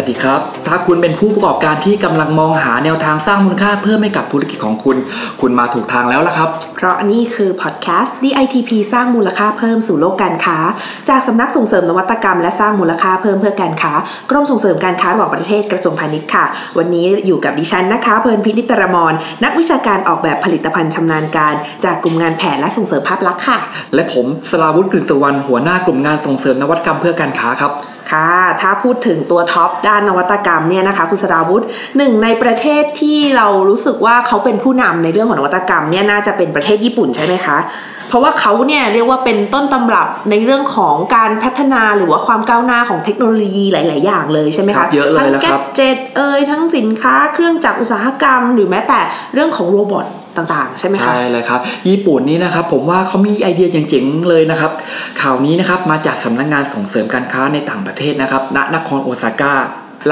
สวัสดีครับ ถ้าคุณเป็นผู้ประกอบการที่กำลังมองหาแนวทางสร้างมูลค่าเพิ่มให้กับธุรกิจของคุณ คุณมาถูกทางแล้วละครับ เพราะนี่คือพอดแคสต์ DITP สร้างมูลค่าเพิ่มสู่โลกการค้า จากสำนักส่งเสริมนวัตกรรมและสร้างมูลค่าเพิ่มเพื่อการค้ากรมส่งเสริมการค้าระหว่างประเทศกระทรวงพาณิชย์ค่ะ วันนี้อยู่กับดิฉันนะคะเพลินพินิตรมรนักวิชาการออกแบบผลิตภัณฑ์ชำนาญการ จากกลุ่มงานแผนและส่งเสริมภาพลักษณ์ค่ะ และผมสลาวุฒิกฤษวรรณหัวหน้ากลุ่มงานส่งเสริมนวัตกรรมเพื่อการค้าครับ ค่ะ ถ้าพูดถึงตัวท็อปด้านนวัตกรรมเนี่ยนะคะคุณสราวุธหนึ่งในประเทศที่เรารู้สึกว่าเขาเป็นผู้นำในเรื่องของนวัตกรรมเนี่ยน่าจะเป็นประเทศญี่ปุ่นใช่ไหมคะเพราะว่าเขาเนี่ยเรียกว่าเป็นต้นตำรับในเรื่องของการพัฒนาหรือว่าความก้าวหน้าของเทคโนโลยีหลาย ๆ อย่างเลยใช่ไหมครัคะบเยอะเลยแล้วครับทั้งแกเจ็ตเอ่ยทั้งสินค้าเครื่องจักรอุตสาหกรรม หรือแม้แต่เรื่องของโรบอท ต่างๆ ใช่ไหมคะใช่เลยครับ ญี่ปุ่นนี้นะครับผมว่าเขามีไอเดียเจ๋งๆเลยนะครับ ข่าวนี้นะครับมาจากสำนักงานส่งเสริมการค้าในต่างประเทศนะครับณนครโอซาก้า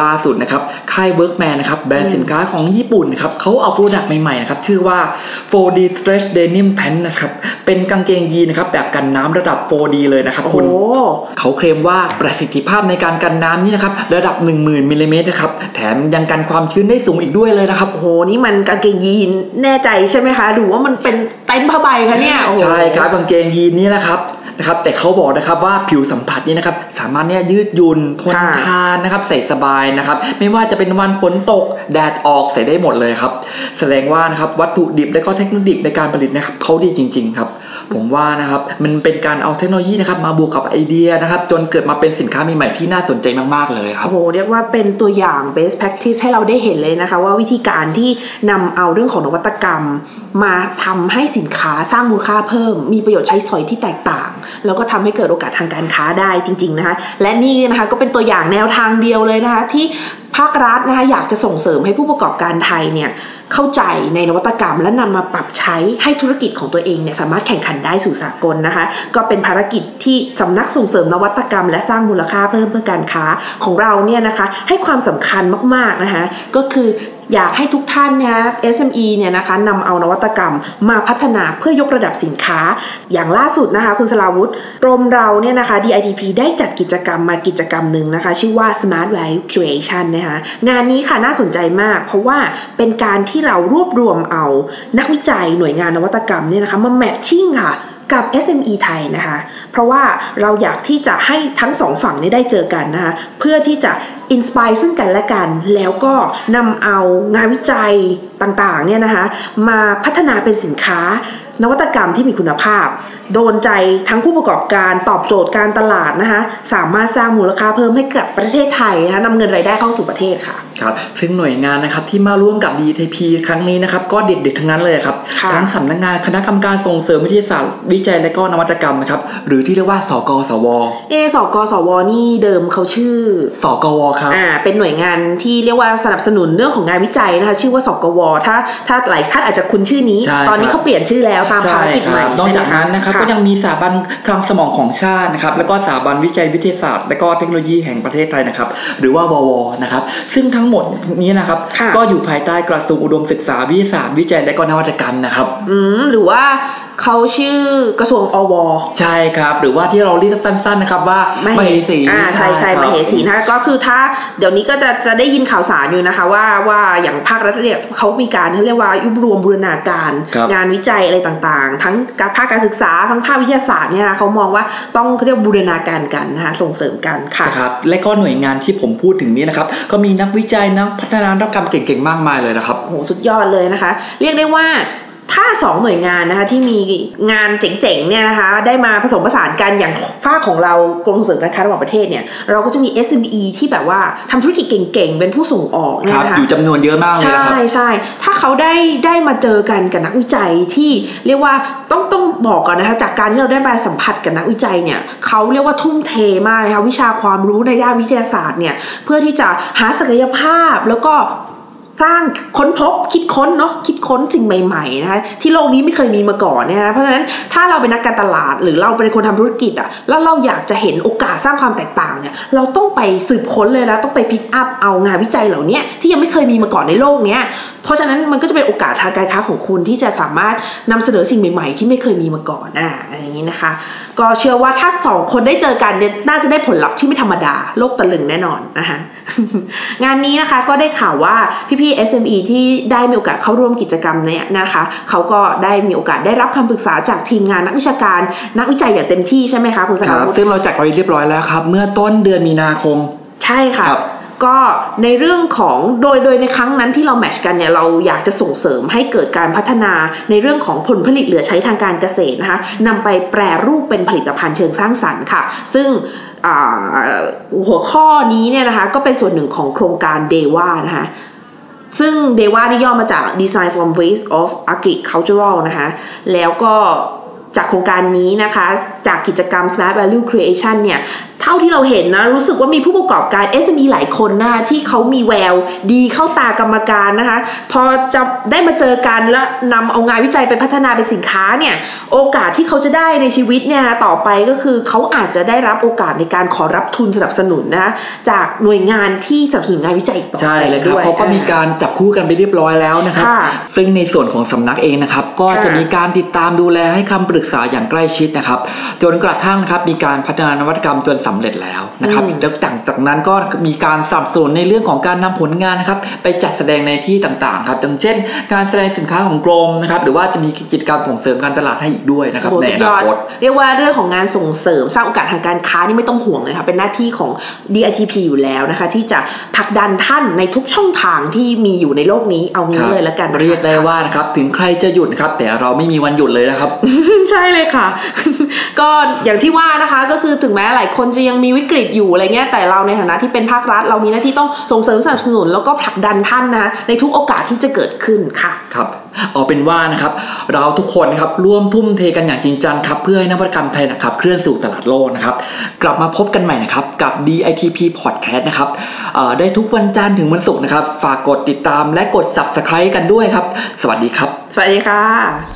ล่าสุดนะครับค่าย Workman นะครับแบรนด์สินค้าของญี่ปุ่นนะครับเขาเอา product ใหม่ๆนะครับชื่อว่า 4D Stretch Denim Pant นะครับเป็นกางเกงยีนนะครับแบบกันน้ำระดับ 4D เลยนะครับคุณโอ้เขาเคลมว่าประสิทธิภาพในการกันน้ำนี่นะครับระดับ 10,000มิลลิเมตรนะครับแถมยังกันความชื้นได้สูงอีกด้วยเลยนะครับโอ้โหนี่มันกางเกงยีนแน่ใจใช่ไหมคะหรือว่ามันเป็นเต็นท์ผ้าใบคะเนี่ยโอ้โหใช่ครับกางเกงยีนนี่นะครับ นะครับแต่เขาบอกนะครับว่าผิวสัมผัสนี่นะครับสามารถเนี่ยยืดหยุ่นทนค่ะทานนะครับใส่สบายนะครับไม่ว่าจะเป็นวันฝนตกแดดออกใส่ได้หมดเลยครับ แสดงว่านะครับวัตถุดิบและก็เทคโนโลยีในการผลิตนะครับเขาดีจริง ๆ ครับ ผมว่านะครับมันเป็นการเอาเทคโนโลยีนะครับมาบวกกับไอเดียนะครับจนเกิดมาเป็นสินค้าใหม่ๆที่น่าสนใจมากๆเลยครับโอ้โหเรียกว่าเป็นตัวอย่าง best practice ให้เราได้เห็นเลยนะคะ ว่าวิธีการที่นำเอาเรื่องของนวัตกรรม มาทำให้สินค้าสร้างมูลค่าเพิ่ม มีประโยชน์ใช้สอยที่แตกต่าง แล้วก็ทำให้เกิดโอกาสทางการค้าได้จริงๆนะคะและนี่นะคะก็เป็นตัวอย่างแนวทางเดียวเลยนะคะที่ภาครัฐนะคะอยากจะส่งเสริมให้ผู้ประกอบการไทยเนี่ย เข้าใจในนวัตกรรม และนำมาปรับใช้ให้ธุรกิจของตัวเองเนี่ยสามารถแข่งขันได้สู่สากลนะคะ ก็เป็นภารกิจที่สำนักส่งเสริมนวัตกรรม และสร้างมูลค่าเพิ่มเพื่อการค้าของเราเนี่ยนะคะ ให้ความสำคัญมากๆนะคะ ก็คือ อยากให้ทุกท่านนะ SME เนี่ยนะคะนำเอานวัตกรรมมาพัฒนาเพื่อยกระดับสินค้า อย่างล่าสุดนะคะ คุณสลาวุธกรมเราเนี่ยนะคะ DITP ได้จัดกิจกรรมมากิจกรรมหนึ่งนะคะ ชื่อว่า Smart Value Creation นะคะงานนี้ค่ะน่าสนใจมาก เพราะว่าเป็นการที่เรารวบรวมเอานักวิจัยหน่วยงานนวัตกรรมเนี่ยนะคะมาแมทชิ่งค่ะกับ SME ไทยนะคะ เพราะว่าเราอยากที่จะให้ทั้งสองฝั่งนี้ได้เจอกันนะคะ เพื่อที่จะ อินสปายซึ่งกันและกัน แล้วก็นำเอางานวิจัยต่างๆเนี่ยนะคะมาพัฒนาเป็นสินค้านวัตกรรมที่มีคุณภาพ โดนใจทั้งผู้ประกอบการตอบโจทย์การตลาดนะคะสามารถสร้างมูลค่าเพิ่มให้กับประเทศไทยนะคะนำเงินรายได้เข้าสู่ประเทศค่ะครับซึ่งหน่วยงานนะครับที่มาร่วมกับ DTP ครั้งนี้นะครับก็เด็ดๆทั้งนั้นเลยครับค่ะทั้งสำนักงานคณะกรรมการส่งเสริมวิทยาศาสตร์ วิจัยและก็นวัตกรรมนะครับหรือที่เรียกว่าสกสวเอสกสวนี่เดิมเขาชื่อสกวครับอ่าเป็นหน่วยงานที่เรียกว่าสนับสนุนเรื่องของงานวิจัยนะคะชื่อว่าสกวถ้าถ้าหลายท่านอาจจะคุ้นชื่อนี้ใช่ตอนนี้ครับเขาเปลี่ยนชื่อแล้วตามใช่ภารกิจคใหม่รับนอกใช่ไหมจากนั้นนะครับก็ยังมีสถาบันคลังสมองของชาตินะครับแล้วก็สถาบันวิจัยวิทยาศาสตร์ และก็เทคโนโลยีแห่งประเทศไทยนะครับ หรือว่าววนะครับ ซึ่งทั้งหมดนี้นะครับค่ะก็อยู่ภายใต้กระทรวงอุดมศึกษาวิทยาศาสตร์วิจัยและก็นวัตกรรมนะครับอืมหรือว่า เขาชื่อกระทรวงอว ใช่ครับ หรือว่าที่เราเรียกสั้นๆนะครับว่ามเหสีอ่าใช่ใช่ครับมเหสีนะคะก็คือถ้าเดี๋ยวนี้ก็จะจะได้ยินข่าวสารอยู่นะคะ ว่าว่าอย่างภาครัฐเนี่ยเขามีการเขาเรียกว่ายุบรวมบูรณาการครับงานวิจัยอะไรต่างๆ ทั้งการภาคการศึกษาทั้งภาควิทยาศาสตร์เนี่ยนะเขามองว่าต้องเขาเรียกบูรณาการกันนะคะส่งเสริมกันค่ะนะครับและก็หน่วยงานที่ผมพูดถึงนี้นะครับก็มีนักวิจัยนักพัฒนานวัตกรรมเก่งๆมากมายเลยนะครับโอ้โหสุดยอดเลยนะคะ เรียกได้ว่า ถ้าสองหน่วยงานนะคะที่มีงานเจ๋งๆเนี่ยนะคะได้มาผสมผสานกันอย่างฝ้ากของเรากรมส่งเสริมการค้าระหว่างประเทศเนี่ยเราก็จะมี SME ที่แบบว่าทำธุรกิจเก่งๆ เป็นผู้ส่งออกคเนี่ยรับนะคะอยู่จำนวนเยอะมากเลยใช่นะครับใช่ถ้าเขาได้ได้มาเจอกันกับนักวิจัยที่เรียกว่าต้องต้องบอกก่อนนะคะจากการที่เราได้มาสัมผัสกับนักวิจัยเนี่ยเขาเรียกว่าทุ่มเทมากเลยค่ะวิชาความรู้ในด้านวิทยาศาสตร์เนี่ยเพื่อที่จะหาศักยภาพแล้วก็ สร้างค้นพบคิดค้นเนาะคิดค้นสิ่งใหม่ๆนะคะที่โลกนี้ไม่เคยมีมาก่อนเนี่ยนะเพราะฉะนั้นถ้าเราเป็นนักการตลาด หรือเราเป็นคนทำธุรกิจอะ่ะแล้วเราอยากจะเห็นโอกาสสร้างความแตกต่างเนี่ยเราต้องไปสืบค้นเลยแล้วต้องไปพิกอัพเอางานวิจัยเหล่านี้ที่ยังไม่เคยมีมาก่อนในโลกเนี้ยเพราะฉะนั้นมันก็จะเป็นโอกาสทางการค้าของคุณที่จะสามารถนำเสนอสิ่งใหม่ๆ ที่ไม่เคยมีมาก่อนอะอย่างนี้นะคะ ก็เชื่อว่าถ้าสองคนได้เจอกันเนี่ยน่าจะได้ผลลัพธ์ที่ไม่ธรรมดาโลกตะลึงแน่นอนนะคะ งานนี้นะคะก็ได้ข่าวว่าพี่ๆ SME ที่ได้มีโอกาสเข้าร่วมกิจกรรมเนี่ยนะคะเขาก็ได้มีโอกาสได้รับคำปรึกษาจากทีมงานนักวิชาการ นักวิจัยอย่างเต็มที่ใช่ไหมคะคุณสครารับวุธซึ่งเราจัดไว้เรียบร้อยแล้วครับ เมื่อต้นเดือนมีนาคม ใช่ค่ะครับก็ในเรื่องของโดยโดยในครั้งนั้นที่เราแมทช์กันเนี่ยเราอยากจะส่งเสริมให้เกิดการพัฒนาในเรื่องของผลผลิตเหลือใช้ทางการเกษตรนะคะนำไปแปรรูปเป็นผลิตภัณฑ์เชิงสร้างสรรค์ค่ะ ซึ่งอ่า หัวข้อนี้เนี่ยนะคะก็เป็นส่วนหนึ่งของโครงการเดว่านะคะซึ่งเดว่านี่ย่อมาจาก Design from Waste of Agricultural นะคะแล้วก็จากโครงการนี้นะคะ จากกิจกรรม Smart Value Creation เนี่ย ท่าที่เราเห็นนะ รู้สึกว่ามีผู้ประกอบการ SME หลายคนนะที่เขามีแวว ดีเข้าตากรรมการนะคะ พอจะได้มาเจอกันแล้วนำเอางานวิจัยไปพัฒนาเป็นสินค้าเนี่ยโอกาสที่เขาจะได้ในชีวิตเนี่ยต่อไปก็คือเขาอาจจะได้รับโอกาสในการขอรับทุนสนับสนุนนะคะจากหน่วยงานที่สนับสนุนงานวิจัยอีกต่อไปใช่เลยครับด้วยเขาก็มีการจับคู่กันไปเรียบร้อยแล้วนะครับค่ะซึ่งในส่วนของสำนักเองนะครับก็จะค่ะมีการติดตามดูแลให้คำปรึกษาอย่างใกล้ชิดนะครับ จนกระทั่งนะครับมีการพัฒนานวัตกรรมจนสำเร็จแล้วนะครับแล้วจากจากนั้นก็มีการสนับสนุนในเรื่องของการนำผลงานนะครับไปจัดแสดงในที่ต่างๆครับอย่างเช่น การแสดงสินค้าของกรมนะครับหรือว่าจะมีกิจกรรมส่งเสริมการตลาดให้อีกด้วยนะครับโอ้โหในสุอดยนาอดคตเรียกว่าเรื่องของงานส่งเสริมสร้างโอกาสทางการค้านี่ไม่ต้องห่วงเลยค่ะเป็นหน้าที่ของ DITP อยู่แล้วนะคะที่จะผลักดันท่านในทุกช่องทางที่มีอยู่ในโลกนี้เอางี้เลยแล้วกันนะคะเรียกได้ว่านะครับถึงใครจะหยุดนะครับแต่เราไม่มีวันหยุดเลยนะครับ ใช่เลยค่ะ ก็อย่างที่ว่านะคะก็คือถึงแม้หลายคนจะยังมีวิกฤตอยู่อะไรเงี้ยแต่เราในฐานะที่เป็นภาครัฐ เรามีหน้าที่ต้องส่งเสริมสนับสนุนแล้วก็ผลักดันท่านนะในทุกโอกาสที่จะเกิดขึ้นค่ะครับเอาเป็นว่านะครับเราทุกคนนะครับร่วมทุ่มเทกันอย่างจริงจังครับเพื่อให้นวัตกรรมไทยนะครับเคลื่อนสู่ตลาดโลกนะครับกลับมาพบกันใหม่นะครับกับ DITP Podcast นะครับเอ่อได้ทุกวันจันทร์ถึงวันศุกร์นะครับ ฝากกดติดตามและกด Subscribe กันด้วยครับ สวัสดีครับ สวัสดีค่ะ